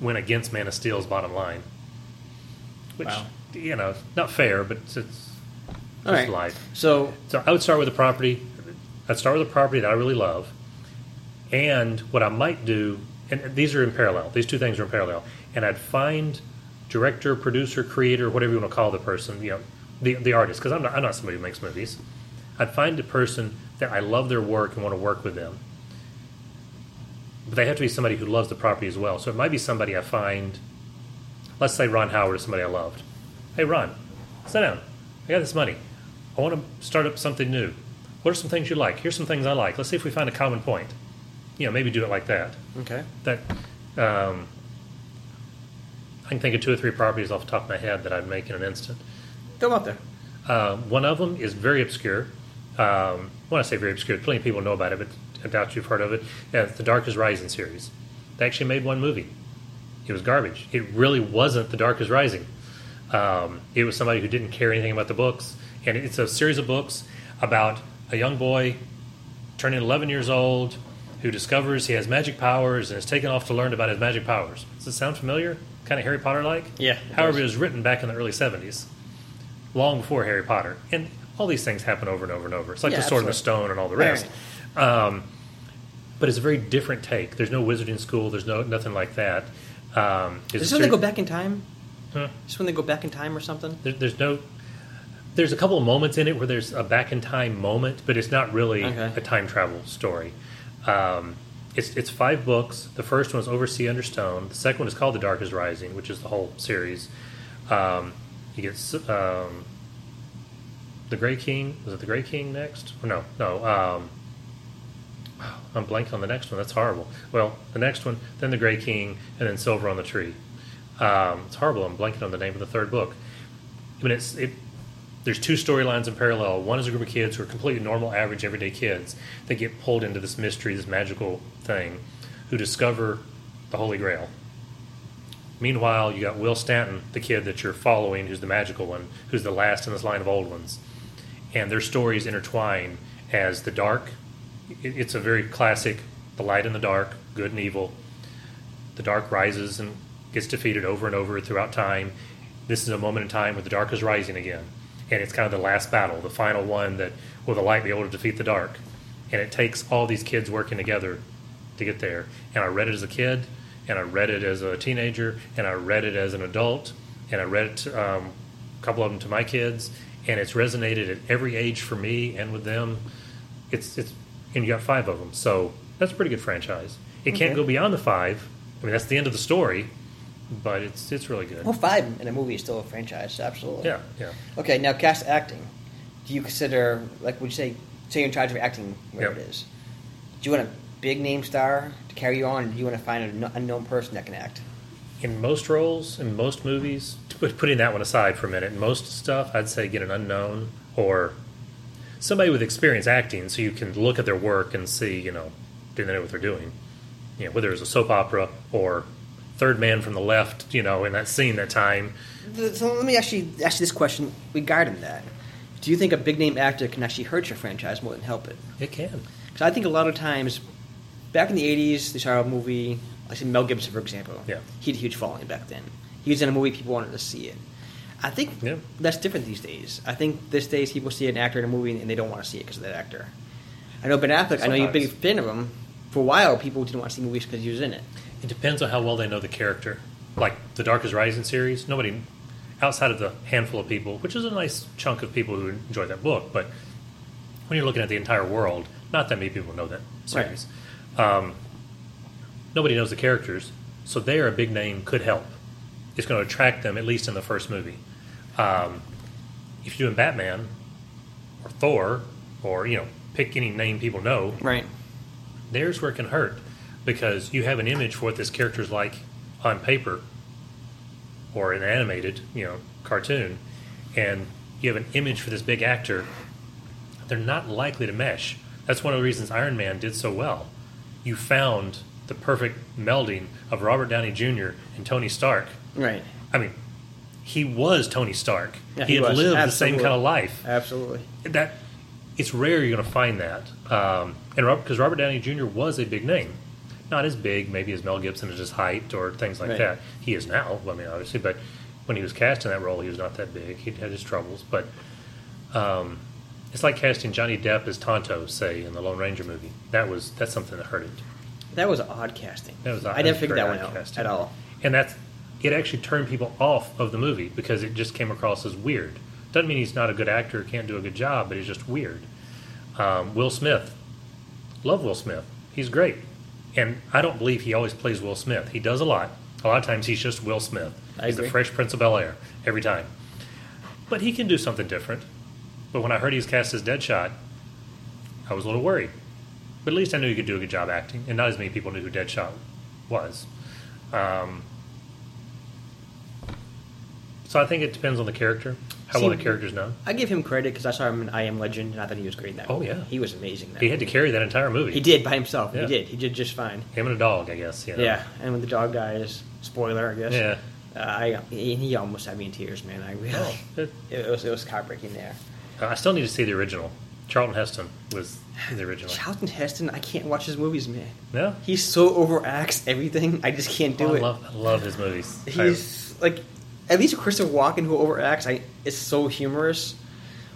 went against Man of Steel's bottom line. Which Wow. you know, not fair, but it's, it's All just life. So So I would start with a property. I'd start with a property that I really love. And what I might do, and these are in parallel, these two things are in parallel. And I'd find director, producer, creator, whatever you want to call the person, you know, the, the artist, because I'm not, I'm not somebody who makes movies. I'd find a person that I love their work and want to work with them. but they have to be somebody who loves the property as well. So it might be somebody I find. Let's say Ron Howard is somebody I loved. Hey Ron, sit down. I got this money. I want to start up something new. What are some things you like? Here's some things I like. Let's see if we find a common point. You know, maybe do it like that. Okay. That um, I can think of two or three properties off the top of my head that I'd make in an instant. Them out there. Uh, one of them is very obscure. Um, when I say very obscure, plenty of people know about it, but I doubt you've heard of it. Yeah, it's the Dark is Rising series. They actually made one movie. It was garbage. It really wasn't the Dark is Rising. Um, it was somebody who didn't care anything about the books, and it's a series of books about a young boy turning 11 years old who discovers he has magic powers and is taken off to learn about his magic powers. Does it sound familiar? Kind of Harry Potter like? Yeah, it However, does. it was written back in the early 70s, long before Harry Potter. And all these things happen over and over and over. It's like Yeah, the Sword and the. Stone and all the Right, rest. Um, but it's a very different take. There's no wizarding school. There's no nothing like that. Um, it's Is this when they go back in time? Huh? Is this when they go back in time or something? There, there's no. There's a couple of moments in it where there's a back in time moment, but it's not really Okay. a time travel story. Um, it's it's five books. The first one is Over Sea Under Stone. The second one is called The Dark is Rising, which is the whole series. Um, you get um, the Gray King. Was it the Gray King next? No, no. Um, I'm blanking on the next one. That's horrible. Well, the next one, then the Gray King, and then Silver on the Tree. Um, it's horrible. I'm blanking on the name of the third book. Mean, it's it. There's two storylines in parallel. One is a group of kids who are completely normal, average, everyday kids that get pulled into this mystery, this magical thing, who discover the Holy Grail. Meanwhile, you got Will Stanton, the kid that you're following, who's the magical one, who's the last in this line of old ones, and their stories intertwine as the dark. it- It's a very classic, the light and the dark, good and evil. The dark rises and gets defeated over and over throughout time. This is a moment in time where the dark is rising again, and it's kind of the last battle, the final one that will the light be able to defeat the dark, and it takes all these kids working together to get there. And I read it as a kid, and I read it as a teenager, and I read it as an adult, and I read it um, a couple of them to my kids, and it's resonated at every age for me and with them. It's it's and you got five of them, so that's a pretty good franchise. It can't Okay. go beyond the five. I mean, that's the end of the story, but it's it's really good. Well, five in a movie is still a franchise, absolutely. Yeah, yeah. Okay, now cast acting. Do you consider, like, would you say, say you're in charge of acting, where Yep. it is? Do you want a big name star to carry you on, or do you want to find an unknown person that can act? In most roles, in most movies, putting that one aside for a minute, most stuff, I'd say get an unknown or somebody with experience acting, so you can look at their work and see, you know, do they know what they're doing? You know, whether it's a soap opera or Third Man from the Left, you know, in that scene that time. So let me actually ask you this question regarding that. Do you think a big name actor can actually hurt your franchise more than help it? It can. Because I think a lot of times, back in the '80s, they saw a movie. Like say Mel Gibson, for example. Yeah. He had a huge following back then. He was in a movie people wanted to see it. I think Yeah. that's different these days. I think these days people see an actor in a movie and they don't want to see it because of that actor. I know Ben Affleck. I know you're a big fan of him. For a while, people didn't want to see movies because he was in it. It depends on how well they know the character. Like the Dark is Rising series, nobody outside of the handful of people, which is a nice chunk of people who enjoy that book, but when you're looking at the entire world, not that many people know that series. Um, nobody knows the characters, so there a big name could help. It's going to attract them at least in the first movie. Um, if you're doing Batman or Thor or you know pick any name people know, Right. there's where it can hurt because you have an image for what this character's like on paper or an animated, you know, cartoon, and you have an image for this big actor. They're not likely to mesh. That's one of the reasons Iron Man did so well. You found the perfect melding of Robert Downey Jr. and Tony Stark. Right. I mean, he was Tony Stark. Yeah, he, he had was. lived the same kind of life Absolutely. that it's rare you're going to find that. Um, and because Robert Downey Jr. was a big name, not as big maybe as Mel Gibson at his height or things like Right. that. He is now. I mean, obviously, but when he was cast in that role, he was not that big. He had his troubles, but um, it's like casting Johnny Depp as Tonto, say in the Lone Ranger movie. That was that's something that hurt hurted. That was odd casting. That was I didn't figure that one out casting. at all. And that's it. Actually, turned people off of the movie because it just came across as weird. Doesn't mean he's not a good actor, can't do a good job, but he's just weird. Um, Will Smith, love Will Smith. He's great. And I don't believe he always plays Will Smith. He does a lot. A lot of times he's just Will Smith. I he's agree. the Fresh Prince of Bel Air every time. But he can do something different. But when I heard he was cast as Deadshot, I was a little worried. But at least I knew he could do a good job acting, and not as many people knew who Deadshot was. Um, so I think it depends on the character, how well the character's known. I give him credit because I saw him in I Am Legend, and I thought he was great in that. Oh, movie. yeah. he was amazing. He had to carry that entire movie. He did by himself. Yeah. He did. He did just fine. Him and a dog, I guess. You know? Yeah, and when the dog dies, spoiler, I guess. Yeah. Uh, I he, he almost had me in tears, man. I really, Oh, it- [laughs] it, was it was heartbreaking there. Uh, I still need to see the original. Charlton Heston was the original. Charlton Heston, I can't watch his movies, man. No, He so overacts everything. I just can't do Oh, I it. love, I love his movies. He's like at least Christopher Walken who overacts. I it's so humorous.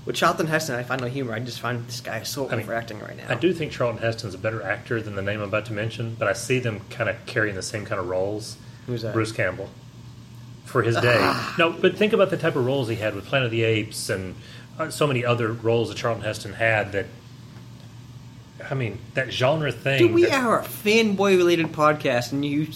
With Charlton Heston, I find no humor. I just find this guy so I mean, overacting right now. I, I do think Charlton Heston's a better actor than the name I'm about to mention, but I see them kind of carrying the same kind of roles. Who's that? Bruce Campbell. For his [sighs] day. no, but think about the type of roles he had with Planet of the Apes and uh, so many other roles that Charlton Heston had that. I mean, that genre thing. Dude, we that- are a fanboy related podcast, and you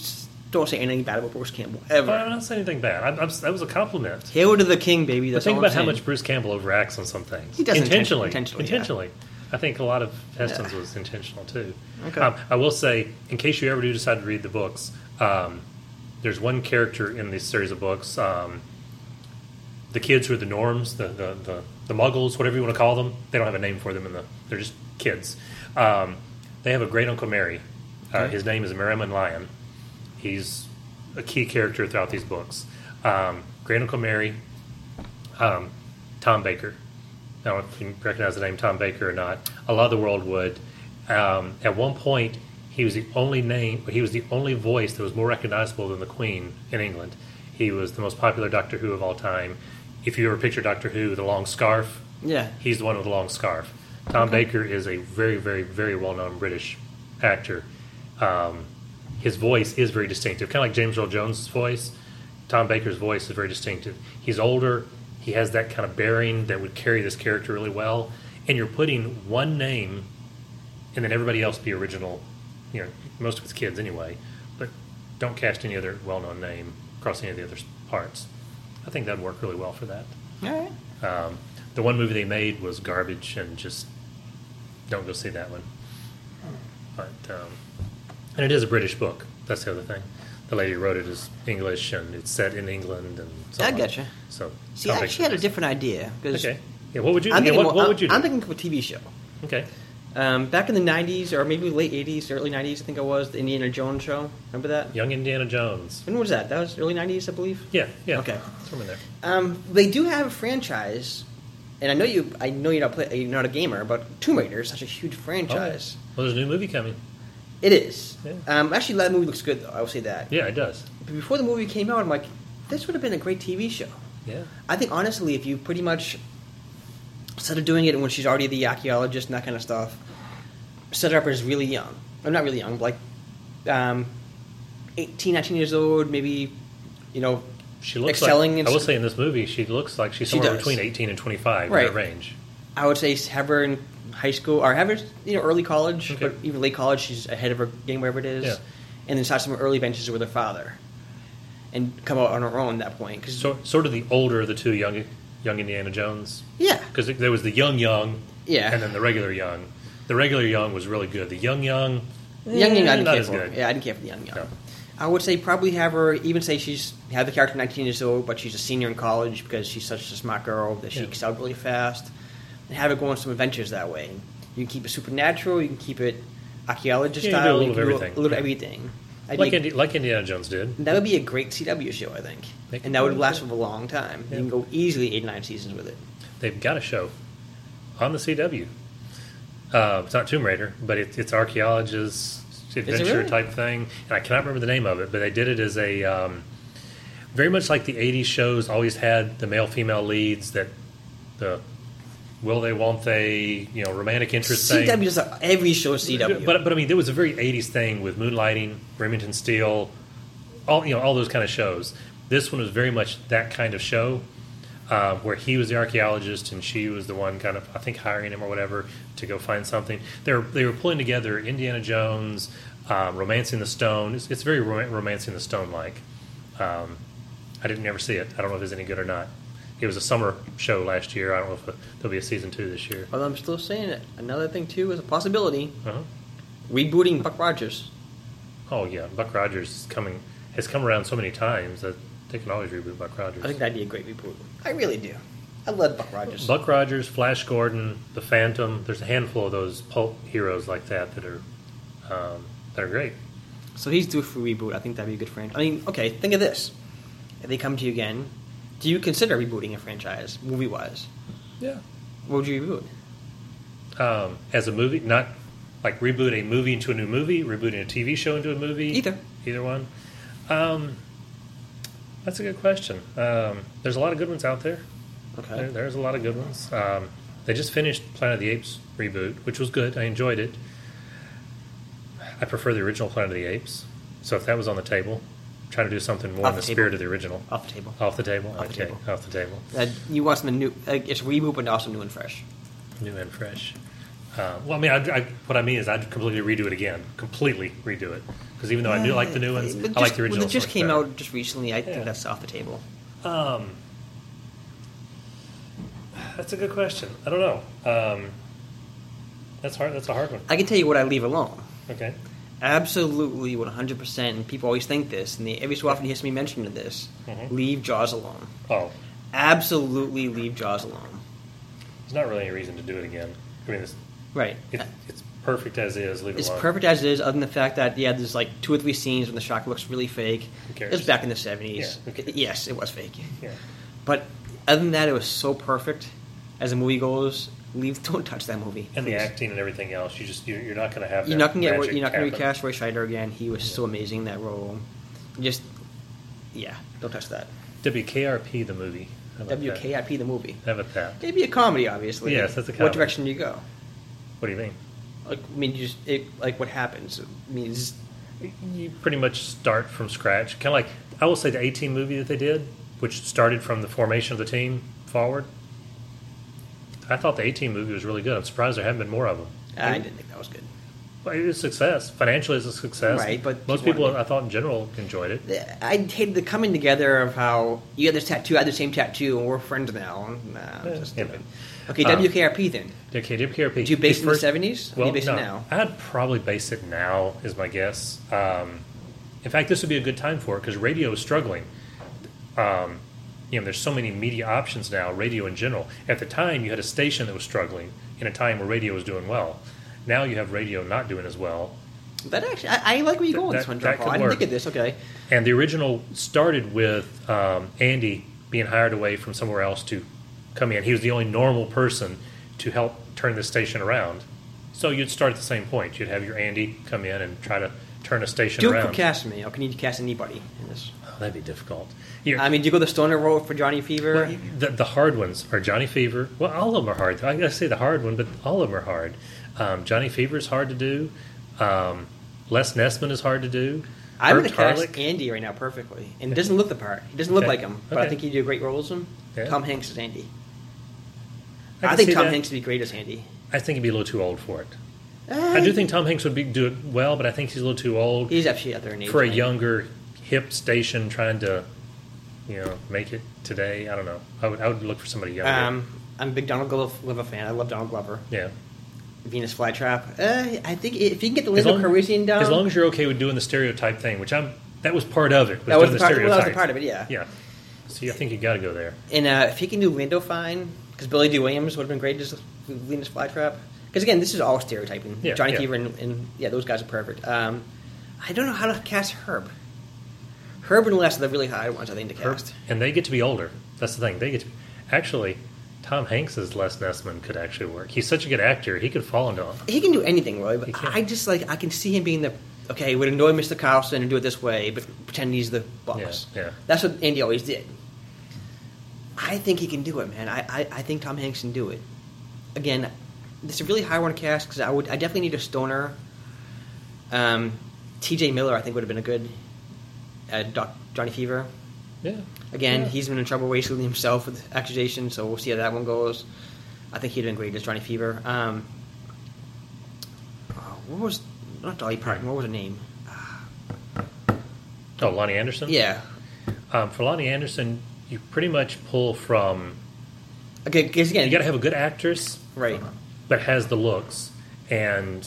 don't say anything bad about Bruce Campbell ever. I'm not saying anything bad. I, I'm, that was a compliment. Hail to the king, baby. But think about how much Bruce Campbell overacts on some things. He does intentionally. intentionally, Intentionally. yeah. I think a lot of Heston's Yeah. was intentional too. Okay. Um, I will say, in case you ever do decide to read the books, um, there's one character in this series of books. Um, the kids who are the norms, the, the, the, the muggles, whatever you want to call them, they don't have a name for them in the. They're just kids. Um, they have a great uncle Merry. Uh, Okay. his name is Merriman Lyon. He's a key character throughout these books. Um, great uncle Merry, um, Tom Baker. I don't know if you recognize the name Tom Baker or not. A lot of the world would. Um, at one point, he was the only name. He was the only voice that was more recognizable than the Queen in England. He was the most popular Doctor Who of all time. If you ever picture Doctor Who, the long scarf, Yeah. he's the one with the long scarf. Tom Baker is a very, very, very well-known British actor. Um, his voice is very distinctive, kind of like James Earl Jones' voice. Tom Baker's voice is very distinctive. He's older. He has that kind of bearing that would carry this character really well. And you're putting one name, and then everybody else be original. You know, most of it's kids anyway. But don't cast any other well-known name across any of the other parts. I think that'd work really well for that. All right. Um, the one movie they made was garbage, and just don't go see that one. But um, and it is a British book. That's the other thing. The lady who wrote it is English, and it's set in England, and so I on. getcha. So See, I actually had a different idea. 'cause Okay. Yeah. What would you? I'm yeah, thinking, what, what would you do? I'm thinking of a TV show. okay. Um, back in the 90s, or maybe late 80s, early 90s, I think it was, the Indiana Jones show. Remember that? Young Indiana Jones. When was that? That was early 90s, I believe. Yeah. Yeah. Okay. Somewhere there. Um, they do have a franchise, and I know you. I know you're not play, you're not a gamer, but Tomb Raider is such a huge franchise. Well, there's a new movie coming. It is. Yeah. Um, actually, that movie looks good, though. I will say that. Yeah, it does. But before the movie came out, I'm like, this would have been a great TV show. Yeah. I think honestly, if you pretty much instead of doing it when she's already the archaeologist and that kind of stuff, set her up as really young. I'm not really young, but like um, 18, 19 years old, maybe, you know, She looks Excelling like. I will say in this movie, she looks like she's somewhere does. between 18 and 25 Right. in that range. I would say have her in high school or have her, you know, early college, Okay. but even late college, she's ahead of her game, wherever it is, Yeah. and then start some early ventures with her father, and come out on her own at that point. Cause, So, sort of the older of the two young, young Indiana Jones. yeah, because there was the young young, Yeah. and then the regular young. The regular young was really good. The young young, The young young, I didn't care for. good. Yeah, I didn't care for the young young. No. I would say probably have her even say she's have the character 19 years old, but she's a senior in college because she's such a smart girl that she Yeah. excelled really fast, and have her go on some adventures that way. You can keep it supernatural, you can keep it archaeologist Yeah, you can do a style, little everything. a little Yeah. everything. I'd like Indi- like Indiana Jones did. that would be a great CW show, I think, They and that would last for a long time. Yeah. You can go easily eight nine seasons with it. They've got a show on the CW. Uh, it's not Tomb Raider, but it, it's archaeologist adventure really? type thing, and I cannot remember the name of it. But they did it as a um, very much like the '80s shows always had the male female leads that the will they won't they you know romantic interest thing. CW that- every show CW. But but I mean, there was a very '80s thing with Moonlighting, Remington Steele, all you know, all those kind of shows. This one was very much that kind of show. uh, where he was the archaeologist and she was the one kind of I think hiring him or whatever to go find something. They were they were pulling together Indiana Jones, um, Romancing the Stone. It's, it's very rom- Romancing the Stone like. Um, I didn't ever see it. I don't know if it's any good or not. It was a summer show last year. I don't know if there'll be a season two this year. But I'm still saying it. Another thing too is a possibility Uh-huh. rebooting Buck Rogers. Oh yeah, Buck Rogers is coming has come around so many times that they can always reboot Buck Rogers. I think that'd be a great reboot. I really do. I love Buck Rogers. Buck Rogers, Flash Gordon, the Phantom. There's a handful of those pulp heroes like that that are um, that are great. So he's due for a reboot. I think that'd be a good franchise. I mean, okay, think of this. If they come to you again, do you consider rebooting a franchise, movie wise? Yeah. What would you reboot? Um, as a movie, not like reboot a movie into a new movie, rebooting a TV show into a movie. Either. Either one. Um, that's a good question. Um, there's a lot of good ones out there. Okay. There, there's a lot of good ones. Um, they just finished Planet of the Apes reboot, which was good. I enjoyed it. I prefer the original Planet of the Apes. So if that was on the table, try to do something more Off in the the spirit of the original. Off the table. Off the table? Off the table. Off the table. Uh, you want something new? Like it's but also new and fresh. New and fresh. Uh, well, I mean, I, I, what I mean is I'd completely redo it again. Completely redo it. Because even though I do like the new ones, But I like the original. It just came better. out just recently, I Yeah. think that's off the table. Um, that's a good question. I don't know. Um, that's hard. That's a hard one. I can tell you what I leave alone. Okay. Absolutely, 100%. And people always think this, and they, every so often you hear me mention this. Mhm. Leave Jaws alone. Oh, Absolutely leave Jaws alone. there's not really any reason to do it again. I mean, it's, Right. it, it's perfect as is. Leave it It's alone. perfect as it is, other than the fact that, yeah, there's like two or three scenes when the shark looks really fake. Who It was back in the 70s. Yeah? Yes, it was fake. Yeah. But other than that, it was so perfect as a movie goes. Leave, [laughs] don't touch that movie. And the acting and everything else, you just you're, you're not going to have. You're not gonna get. magic You're not gonna happen. recast Roy Scheider again. He was so amazing in that role. Just, yeah, don't touch that. WKRP the movie. WKRP that? The movie. How about that? It'd be a comedy, obviously. Yes, that's a comedy. What direction do you go? What do you mean? Like, I mean, you just it, like what happens. I mean, You pretty much start from scratch. Kind of like I will say the A-Team movie that they did, which started from the formation of the team forward. I thought the A-Team movie was really good. I'm surprised there haven't been more of them. I didn't think that was good. Well, it was a success. Financially, it's a success. Right, but most people people, I thought, in general, enjoyed it. I hated the coming together of how you had this tattoo, I had the same tattoo, and we're friends now. Nah, Yeah, just you stupid. know. Okay, Um, WKRP then. Okay, WKRP. Do you base it in the 70s? Or Well, you base no, it now? I'd probably base it now, is my guess. Um, in fact, this would be a good time for it because radio is struggling. Um, you know, there's so many media options now, radio in general. At the time, you had a station that was struggling in a time where radio was doing well. Now you have radio not doing as well. That actually, I, I like where you go with That- this one, that John Paul. I didn't work. think of this. Okay. And the original started with um, Andy being hired away from somewhere else to come in. He was the only normal person to help turn the station around. So you'd start at the same point. You'd have your Andy come in and try to turn a station Duke around. could cast me. Or can you cast anybody in this? Oh, that'd be difficult. You're- I mean, do you go the stoner road for Johnny Fever? well, the, the hard ones are Johnny Fever. Well, all of them are hard. I gotta say the hard one, but all of them are hard. Um, Johnny Fever is hard to do. Um, Les Nessman is hard to do. I'm going to cast Andy right now perfectly. And he doesn't look the part. He doesn't look Okay. like him, but I think he'd do a great role as him. Yeah. Tom Hanks is Andy. I I, think Tom that. Hanks would be great as Andy. I think he'd be a little too old for it. I do think Tom Hanks would be do it well, but I think he's a little too old he's actually out there in age. for a younger, hip station trying to, you know, make it today. I don't know. I would, I would look for somebody younger. Um, I'm a big Donald Glover fan. I love Donald Glover. yeah. Venus flytrap. Uh, I think if you can get the Lando Calrissian down, as long as you're okay with doing the stereotype thing, which I'm, that was part of it. Was that was, the the part, well, that was stereotype. part of it. Yeah. Yeah. See, I think you got to go there. And uh, if he can do Lando fine, because Billy Dee Williams would have been great as Venus flytrap. Because again, this is all stereotyping. Yeah, Johnny yeah. Fever and, and yeah, those guys are perfect. Um, I don't know how to cast Herb. Herb and Les are the really high ones, I think, to Herb- cast. and they get to be older. That's the thing. They get to be, actually. Tom Hanks as Les Nessman could actually work. He's such a good actor. He could fall into. He can do anything, really. But I just like I can see him being the okay. Would annoy Mr. Carlson and do it this way, but pretend he's the boss. Yeah, yeah. That's what Andy always did. I think he can do it, man. I, I, I think Tom Hanks can do it. Again, this is a really high one cast because I would I definitely need a stoner. Um, T.J. Miller, I think, would have been a good uh, Doc, Johnny Fever. Yeah. Again, Yeah. he's been in trouble recently himself with accusations, so we'll see how that one goes. I think he'd been great as Johnny Fever. Um, oh, what was not Dolly Parton? What was her name? Oh, Loni Anderson. Yeah. Um, for Loni Anderson, you pretty much pull from. Okay, because again, You got to have a good actress, right, but has the looks, and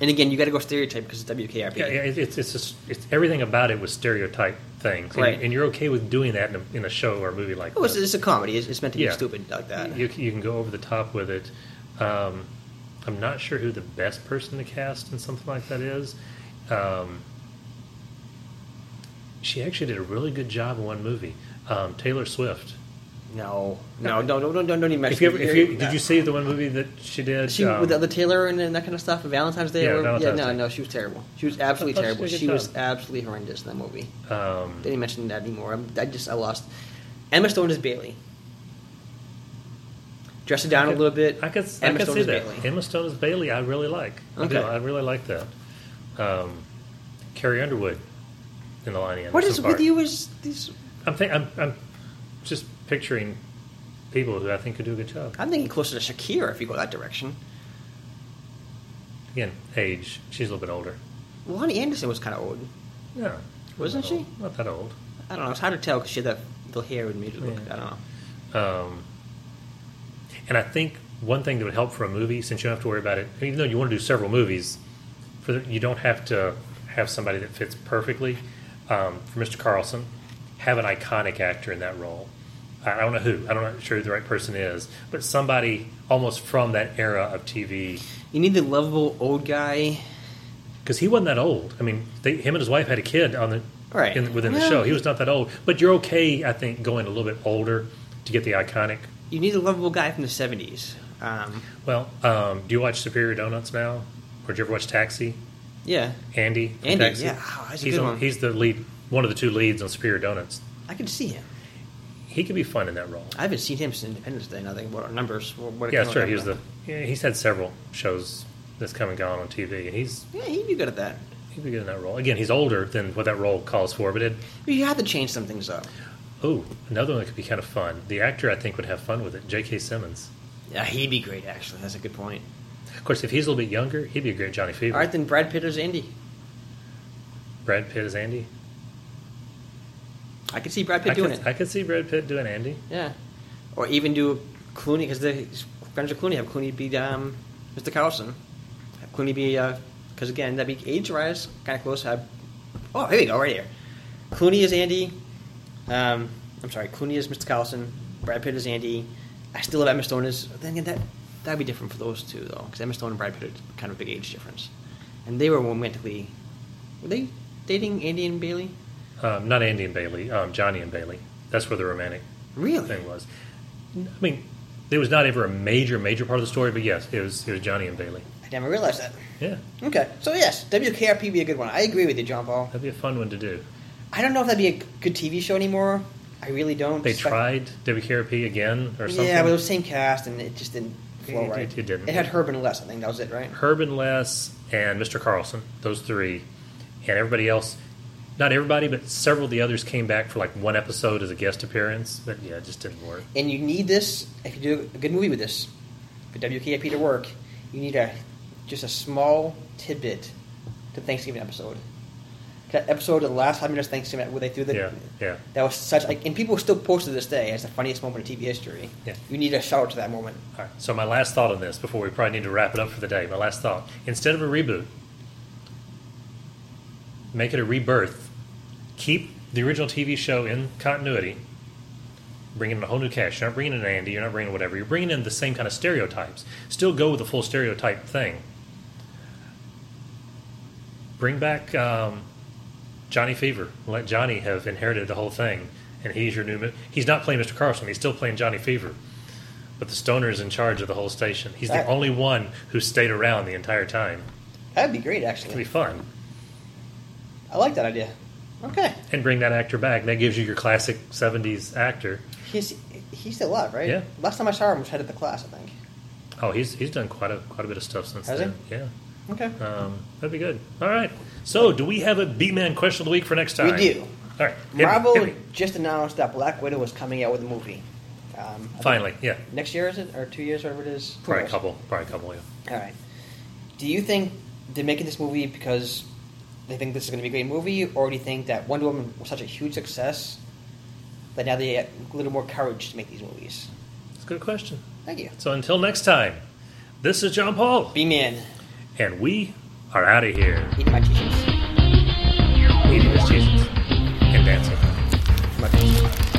and again, you got to go stereotype because it's WKRP. yeah, yeah, it, it's it's just, it's everything about it was stereotype things, Right. And, and you're okay with doing that in a, in a show or a movie like Oh, it's, it's a comedy. It's, it's meant to be Yeah. stupid like that. You, you can go over the top with it. Um, I'm not sure who the best person to cast in something like that is. Um, she actually did a really good job in one movie. Um, Taylor Swift. No, no, no, no, no, don't, don't even mention. If you, ever, it. if you did you see the one movie that she did? She um, with the other Taylor and that kind of stuff, Valentine's Day. Yeah, or? Valentine's yeah, no, Day. no, she was terrible. She was absolutely I thought she terrible. She was absolutely horrendous in that movie. um, Didn't mention that anymore. I'm, I just I lost. Emma Stone is Bailey. Dress her down I a could- little bit. I could, I could Stone see is that. Bailey. Emma Stone is Bailey. I really like. I, do. Okay. I really like that. Um, Carrie Underwood in the Loni Anderson What is part. with you? Is these? I'm, think, I'm, I'm just picturing people who I think could do a good job. I'm thinking closer to Shakira if you go that direction. Again, age. She's a little bit older. Loni Anderson was kind of old. Yeah. Wasn't she? old. Not that old. I don't know. It's hard to tell because she had that little hair and made it look. Yeah. I don't know. Um, and I think one thing that would help for a movie, since you don't have to worry about it, even though you want to do several movies, for the, you don't have to have somebody that fits perfectly. Um, for Mr. Carlson, have an iconic actor in that role. I don't know who. I don't know sure who the right person is, but somebody almost from that era of TV. You need the lovable old guy. Because he wasn't that old. I mean, they, him and his wife had a kid on the Right. in, within the show. He was not that old, but you're okay. I think going a little bit older to get the iconic. You need a lovable guy from the '70s. Um, Well, um, do you watch Superior Donuts now? Or did you ever watch Taxi? yeah, Andy. Andy, Taxi? yeah. Oh, he's good on- one. He's the lead, one of the two leads on Superior Donuts. I could see him. He could be fun in that role. I haven't seen him since Independence Day. Nothing. What are numbers? What, yeah, came that's right. out He was the. Yeah, he's had several shows that's come and gone on TV, and he's? Yeah, he'd be good at that. he'd be good in that role. Again, he's older than what that role calls for, but it. But you have to change some things up. Oh, another one that could be kind of fun. The actor I think would have fun with it. J.K. Simmons. Yeah, he'd be great. Actually, that's a good point. Of course, if he's a little bit younger, he'd be a great Johnny Fever. All right, then Brad Pitt as Andy. Brad Pitt as Andy. I could see Brad Pitt I doing could, it. I could see Brad Pitt doing Andy. Yeah, or even do Clooney because the friends of Clooney have Clooney be um, Mr. Carlson. Have Clooney be because again that'd be age wise kind of close. Have, oh, here we go, right here. Clooney is Andy. Um, I'm sorry, Clooney is Mr. Carlson. Brad Pitt is Andy. I still love Emma Stone as. Then again, that that'd be different for those two though, because Emma Stone and Brad Pitt are kind of a big age difference, and they were romantically. Were they dating Andy and Bailey? Um, not Andy and Bailey, um, Johnny and Bailey. That's where the romantic Really? thing was. I mean, it was not ever a major, major part of the story, but yes, it was. It was Johnny and Bailey. I never realized that. Yeah, Okay, so yes, WKRP would be a good one. I agree with you, John Paul. that'd be a fun one to do. I don't know if that'd be a good TV show anymore. I really don't. They tried WKRP again or something. Yeah, but it was the same cast, and it just didn't flow It- right. it- it didn't. It had Herb and Les, I think that was it, right? Herb and Les and Mr. Carlson, those three, and everybody else. Not everybody, but several of the others came back for like one episode as a guest appearance. But yeah, it just didn't work. And you need this if you do a good movie with this for WKRP to work. You need a just a small tidbit to Thanksgiving episode. That episode of the last five minutes of Thanksgiving where they threw the Yeah, yeah. that was such like and people still post to this day as the funniest moment in TV history. Yeah. You need a shout out to that moment. All right. So my last thought on this before we probably need to wrap it up for the day. My last thought: instead of a reboot, make it a rebirth. Keep the original TV show in continuity. Bring in a whole new cast. You're not bringing in Andy. You're not bringing whatever. You're bringing in the same kind of stereotypes. Still go with the full stereotype thing. Bring back um, Johnny Fever. Let Johnny have inherited the whole thing, and he's your new. He's not playing Mr. Carlson. He's still playing Johnny Fever. But the stoner is in charge of the whole station. He's the only one who stayed around the entire time. That'd be great, actually. It'd be fun. I like that idea. Okay, And bring that actor back. That gives you your classic 70s actor. he's he's still alive, right? Yeah. Last time I saw him was head of the class, I think. Oh, he's he's done quite a quite a bit of stuff since Has he? then. Yeah. Okay. Um, that'd be good. All right. So, do we have a B-Man question of the week for next time? we do. All right. hit me, Marvel hit me. just announced that Black Widow was coming out with a movie. Um, Finally, yeah. Next year, is it? Or two years, whatever it is? Probably a couple. Probably a couple. Yeah. All right. Do you think they're making this movie because they think this is going to be a great movie, or do you think that Wonder Woman was such a huge success that now they have a little more courage to make these movies? It's a good question. Thank you. So until next time, this is John Paul, Be Man, and we are out of here. eating my t-shirts. Eating his cheeses and dancing. My-